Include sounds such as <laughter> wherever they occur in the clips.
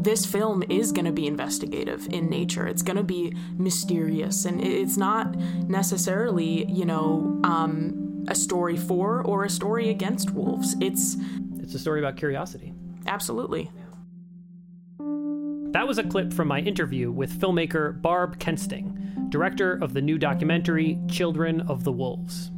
this film is going to be investigative in nature. It's going to be mysterious, and it's not necessarily, you know, um, a story for or a story against wolves. It's it's a story about curiosity. Absolutely. That was a clip from my interview with filmmaker Barb Kensting, director of the new documentary Children of the Wolves.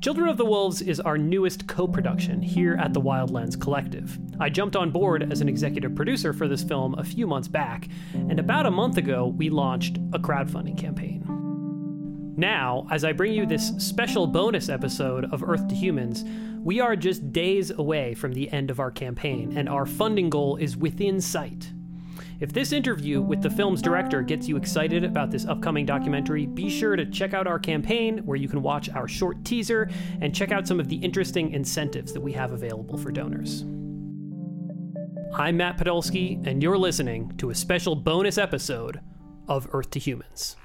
Children of the Wolves is our newest co production here at the Wild Lens Collective. I jumped on board as an executive producer for this film a few months back, and about a month ago, we launched a crowdfunding campaign. Now, as I bring you this special bonus episode of Earth to Humans, we are just days away from the end of our campaign, and our funding goal is within sight. If this interview with the film's director gets you excited about this upcoming documentary, be sure to check out our campaign where you can watch our short teaser and check out some of the interesting incentives that we have available for donors. I'm Matt Podolsky, and you're listening to a special bonus episode of Earth to Humans.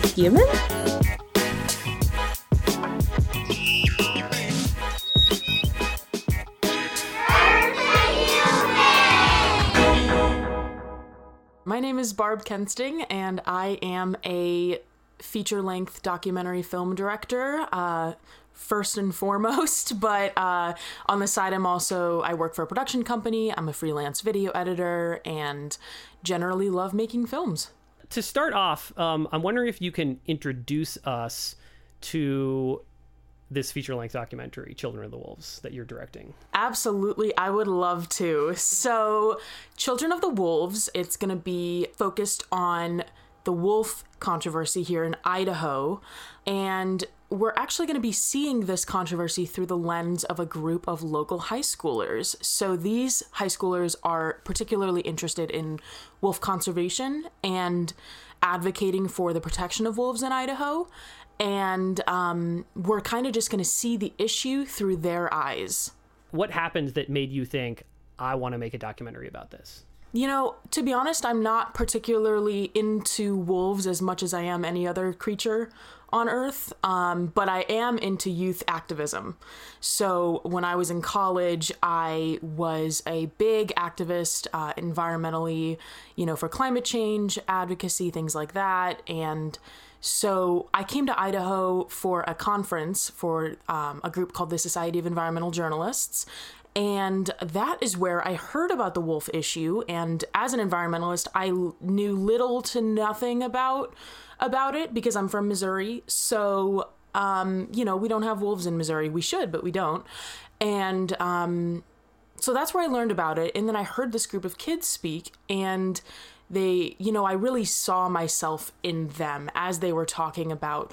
Human? My name is Barb Kensting, and I am a feature length documentary film director. Uh, first and foremost, <laughs> but uh, on the side, I'm also I work for a production company. I'm a freelance video editor, and generally love making films to start off, um, I'm wondering if you can introduce us to this feature length documentary, Children of the Wolves, that you're directing. Absolutely, I would love to. So, Children of the Wolves, it's going to be focused on the wolf controversy here in Idaho. And we're actually going to be seeing this controversy through the lens of a group of local high schoolers. So these high schoolers are particularly interested in wolf conservation and advocating for the protection of wolves in Idaho. And um, we're kind of just going to see the issue through their eyes. What happened that made you think, I want to make a documentary about this? You know, to be honest, I'm not particularly into wolves as much as I am any other creature on Earth, um, but I am into youth activism. So when I was in college, I was a big activist, uh, environmentally, you know, for climate change, advocacy, things like that. And so I came to Idaho for a conference for um, a group called the Society of Environmental Journalists. And that is where I heard about the wolf issue. And as an environmentalist, I knew little to nothing about about it because I'm from Missouri. So, um, you know, we don't have wolves in Missouri. We should, but we don't. And um, so that's where I learned about it. And then I heard this group of kids speak, and they, you know, I really saw myself in them as they were talking about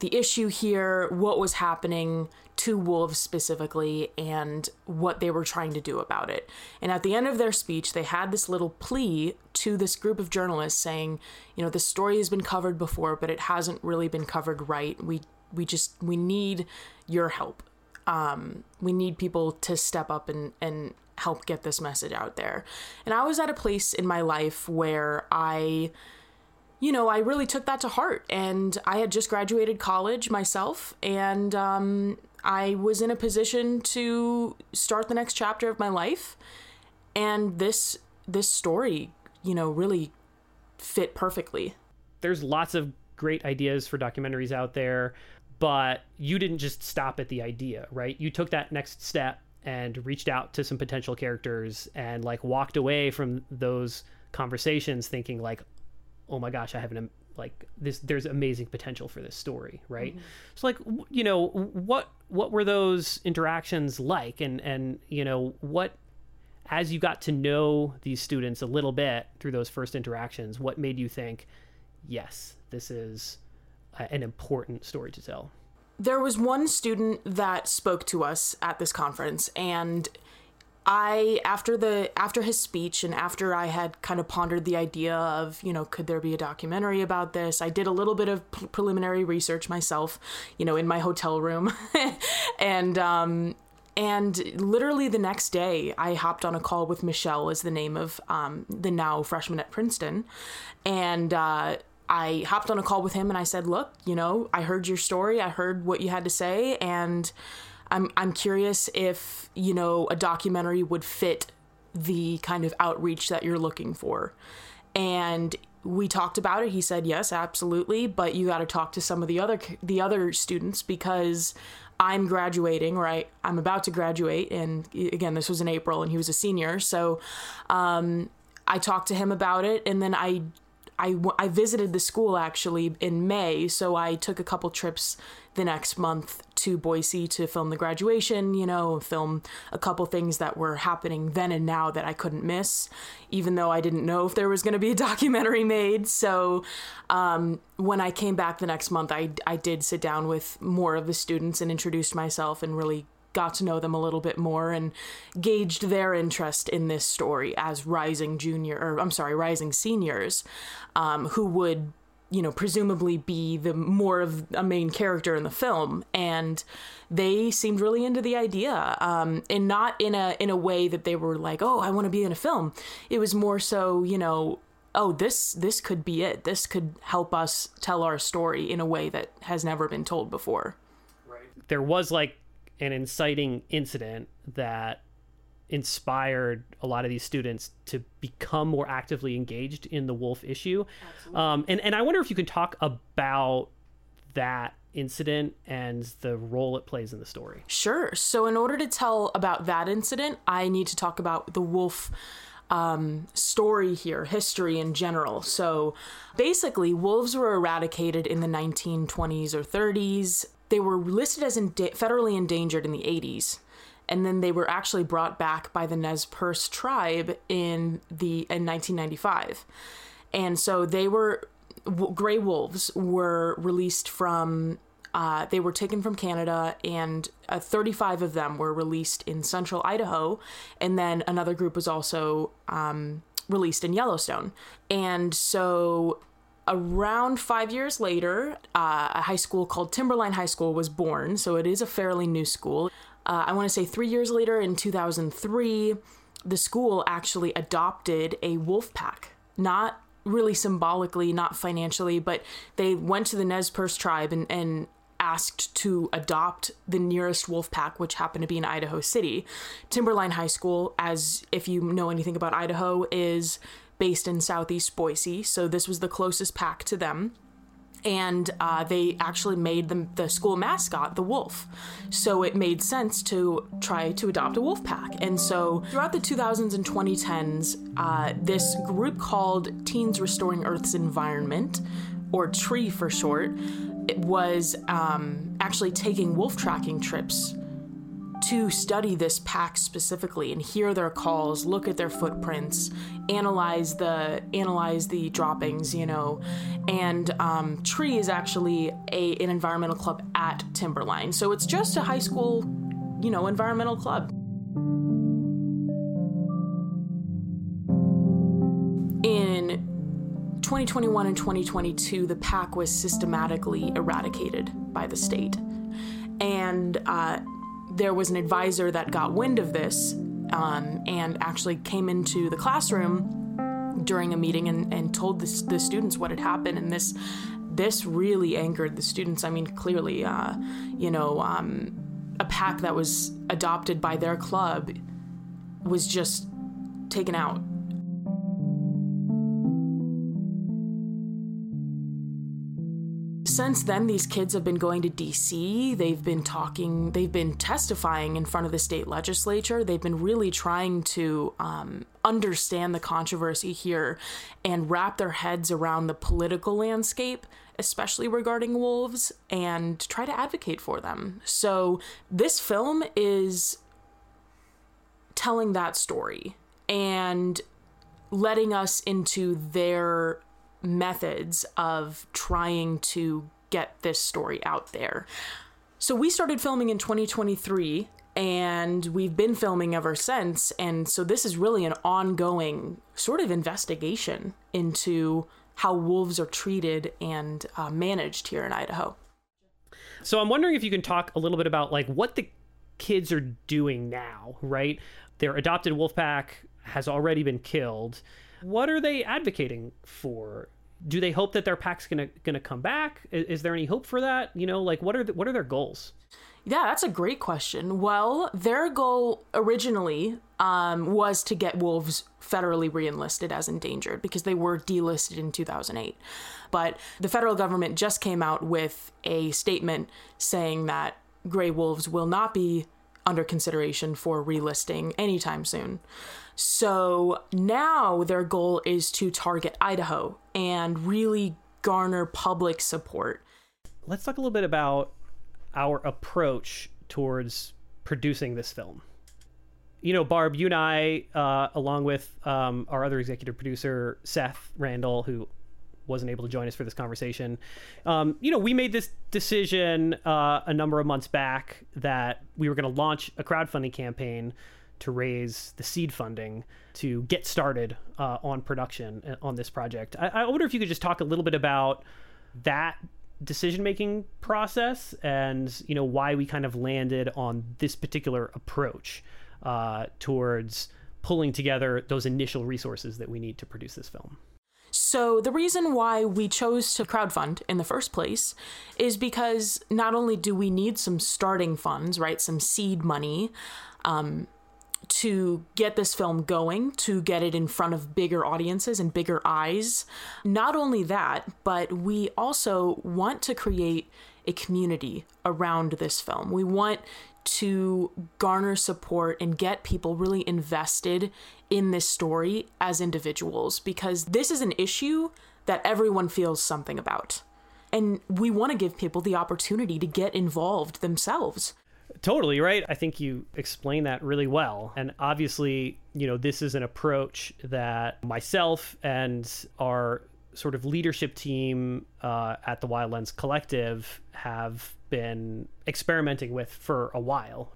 the issue here, what was happening to wolves specifically, and what they were trying to do about it. And at the end of their speech, they had this little plea to this group of journalists saying, you know, this story has been covered before, but it hasn't really been covered right. We we just we need your help. Um, we need people to step up and and help get this message out there. And I was at a place in my life where I you know, I really took that to heart. And I had just graduated college myself, and um, I was in a position to start the next chapter of my life. And this this story, you know, really fit perfectly. There's lots of great ideas for documentaries out there, but you didn't just stop at the idea, right? You took that next step and reached out to some potential characters and like walked away from those conversations thinking like oh my gosh, I have an like this there's amazing potential for this story right? Mm-hmm. so like you know what what were those interactions like? And and you know what as you got to know these students a little bit through those first interactions what made you think yes this is an important story to tell? There was one student that spoke to us at this conference and I after the after his speech and after I had kind of pondered the idea of you know could there be a documentary about this I did a little bit of p- preliminary research myself you know in my hotel room <laughs> and um and literally the next day I hopped on a call with Michelle is the name of um the now freshman at Princeton and uh I hopped on a call with him and I said, "Look, you know, I heard your story. I heard what you had to say and I'm I'm curious if, you know, a documentary would fit the kind of outreach that you're looking for." And we talked about it. He said, "Yes, absolutely, but you got to talk to some of the other the other students because I'm graduating right? I'm about to graduate. And again, this was in April and he was a senior. So um, I talked to him about it. And then I I, I visited the school actually in May, so I took a couple trips the next month to Boise to film the graduation, you know, film a couple things that were happening then and now that I couldn't miss, even though I didn't know if there was going to be a <laughs> documentary made. So um, when I came back the next month, I, I did sit down with more of the students and introduced myself and really got to know them a little bit more and gauged their interest in this story as rising junior or I'm sorry, rising seniors um, who would you know presumably be the more of a main character in the film. And they seemed really into the idea um, and not in a in a way that they were like oh i want to be in a film. It was more so you know oh this this could be it. This could help us tell our story in a way that has never been told before. There was like an inciting incident that inspired a lot of these students to become more actively engaged in the wolf issue. Um, and, and I wonder if you can talk about that incident and the role it plays in the story. Sure. So, in order to tell about that incident, I need to talk about the wolf um, story here, history in general. So, basically, wolves were eradicated in the 1920s or 30s they were listed as federally endangered in the 80s and then they were actually brought back by the Nez Perce tribe in the in 1995. And so they were gray wolves were released from uh, they were taken from Canada, and uh, 35 of them were released in central Idaho, and then another group was also um, released in Yellowstone. And so around five years later, uh, a high school called Timberline High School was born. So it is a fairly new school. Uh, I want to say three years later, in 2003, the school actually adopted a wolf pack. Not really symbolically, not financially, but they went to the Nez Perce tribe and, and asked to adopt the nearest wolf pack, which happened to be in Idaho City. Timberline High School, as if you know anything about Idaho, is based in southeast Boise, so this was the closest pack to them. And uh, they actually made the, the school mascot the wolf. So it made sense to try to adopt a wolf pack. And so throughout the 2000s and 2010s, uh, this group called Teens Restoring Earth's Environment, or TREE for short, it was um, actually taking wolf tracking trips to study this pack specifically and hear their calls, look at their footprints, analyze the analyze the droppings, you know. And um, Tree is actually a an environmental club at Timberline, so it's just a high school, you know, environmental club. In 2021 and 2022, the pack was systematically eradicated by the state. And uh, there was an advisor that got wind of this um, and actually came into the classroom during a meeting and, and told the, the students what had happened. And this this really angered the students. I mean, clearly, uh, you know, um, a pack that was adopted by their club was just taken out since then, these kids have been going to DC. They've been talking, they've been testifying in front of the state legislature. They've been really trying to um, understand the controversy here and wrap their heads around the political landscape, especially regarding wolves, and try to advocate for them. So, this film is telling that story and letting us into their methods of trying to get this story out there. So we started filming in 2023 and we've been filming ever since. And so this is really an ongoing sort of investigation into how wolves are treated and uh, managed here in Idaho. So I'm wondering if you can talk a little bit about like what the kids are doing now, right? Their adopted wolf pack has already been killed. What are they advocating for? Do they hope that their pack's gonna gonna come back? Is, is there any hope for that? You know, like what are the, what are their goals? Yeah, that's a great question. Well, their goal originally um, was to get wolves federally reenlisted as endangered because they were delisted in 2008. But the federal government just came out with a statement saying that gray wolves will not be under consideration for relisting anytime soon. So now their goal is to target Idaho and really garner public support. Let's talk a little bit about our approach towards producing this film. You know, Barb, you and I, uh, along with um, our other executive producer, Seth Randall, who wasn't able to join us for this conversation, um, you know, we made this decision uh, a number of months back that we were going to launch a crowdfunding campaign to raise the seed funding to get started uh, on production uh, on this project. I, I wonder if you could just talk a little bit about that decision making process and you know why we kind of landed on this particular approach uh, towards pulling together those initial resources that we need to produce this film. So, the reason why we chose to crowdfund in the first place is because not only do we need some starting funds, right, some seed money, um, to get this film going, to get it in front of bigger audiences and bigger eyes. Not only that, but we also want to create a community around this film. We want to garner support and get people really invested in this story as individuals because this is an issue that everyone feels something about. And we want to give people the opportunity to get involved themselves. Totally, right? I think you explain that really well. And obviously, you know, this is an approach that myself and our sort of leadership team uh, at the Wild Lens Collective have been experimenting with for a while.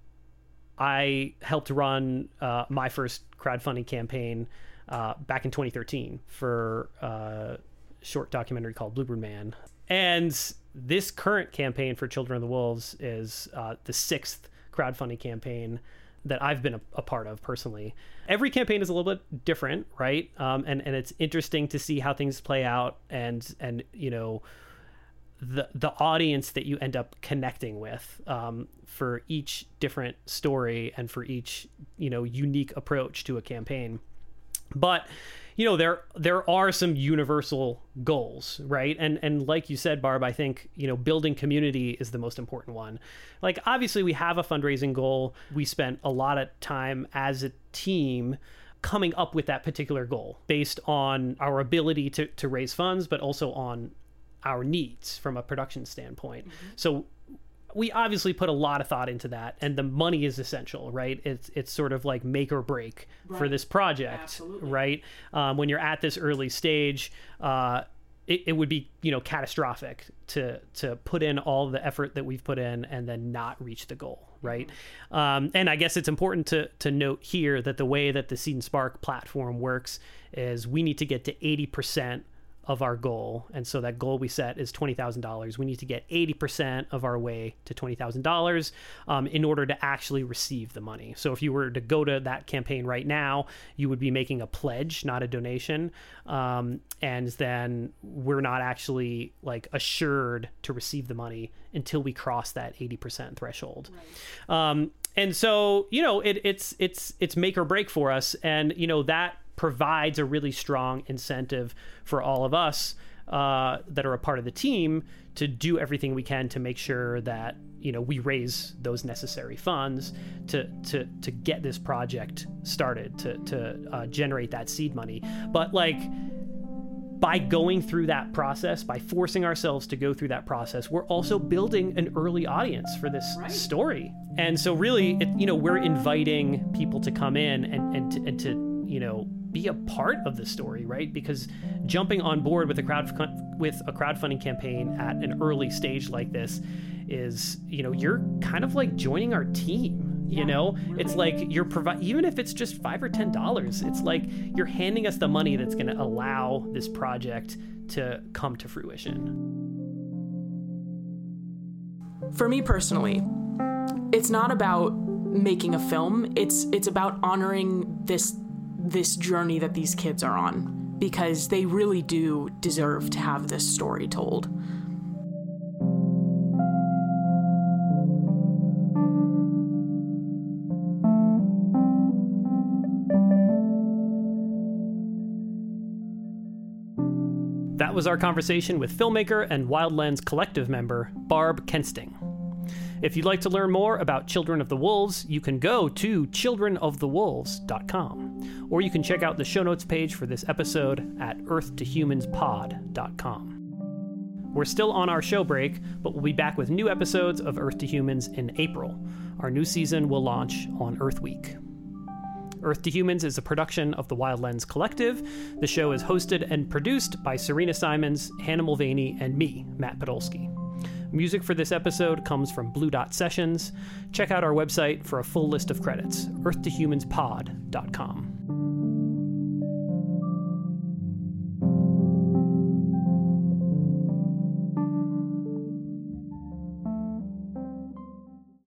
I helped run uh, my first crowdfunding campaign uh, back in 2013 for a short documentary called Bluebird Man. And this current campaign for Children of the Wolves is uh, the sixth crowdfunding campaign that I've been a, a, part of personally. Every campaign is a little bit different, right? Um, and and it's interesting to see how things play out, and and you know, the the audience that you end up connecting with um, for each different story and for each you know unique approach to a campaign. But you know there there are some universal goals right? And and like you said barb i think you know building community is the most important one. Like obviously we have a fundraising goal. We spent a lot of time as a team coming up with that particular goal based on our ability to, to raise funds but also on our needs from a production standpoint. Mm-hmm. so we obviously put a lot of thought into that and the money is essential right it's it's sort of like make or break right. for this project Absolutely. right um, when you're at this early stage uh, it, it would be you know catastrophic to to put in all the effort that we've put in and then not reach the goal right mm-hmm. um, and i guess it's important to to note here that the way that the Seed&Spark platform works is we need to get to 80% of our goal. And so that goal we set is $20,000. We need to get 80% of our way to $20,000 um, in order to actually receive the money. So if you were to go to that campaign right now, you would be making a pledge, not a donation. Um, and then we're not actually like assured to receive the money until we cross that 80% threshold. Right. Um, and so, you know, it, it's, it's, it's make or break for us. And, you know, that provides a really strong incentive for all of us uh, that are a part of the team to do everything we can to make sure that you know we raise those necessary funds to to to get this project started to to uh, generate that seed money but like by going through that process by forcing ourselves to go through that process we're also building an early audience for this right. story and so really it, you know we're inviting people to come in and and to, and to you know be a part of the story, right? Because jumping on board with a crowd with a crowdfunding campaign at an early stage like this is, you know, you're kind of like joining our team. You know, it's like you're providing, even if it's just five or ten dollars. It's like you're handing us the money that's going to allow this project to come to fruition. For me personally, it's not about making a film. It's it's about honoring this this journey that these kids are on because they really do deserve to have this story told. That was our conversation with filmmaker and Wild Lens Collective member Barb Kensting. If you'd like to learn more about Children of the Wolves, you can go to childrenofthewolves.com, or you can check out the show notes page for this episode at earthtohumanspod.com. We're still on our show break, but we'll be back with new episodes of Earth to Humans in April. Our new season will launch on Earth Week. Earth to Humans is a production of the Wild Lens Collective. The show is hosted and produced by Serena Simons, Hannah Mulvaney, and me, Matt Podolsky. Music for this episode comes from Blue Dot Sessions. Check out our website for a full list of credits, earthtohumanspod.com.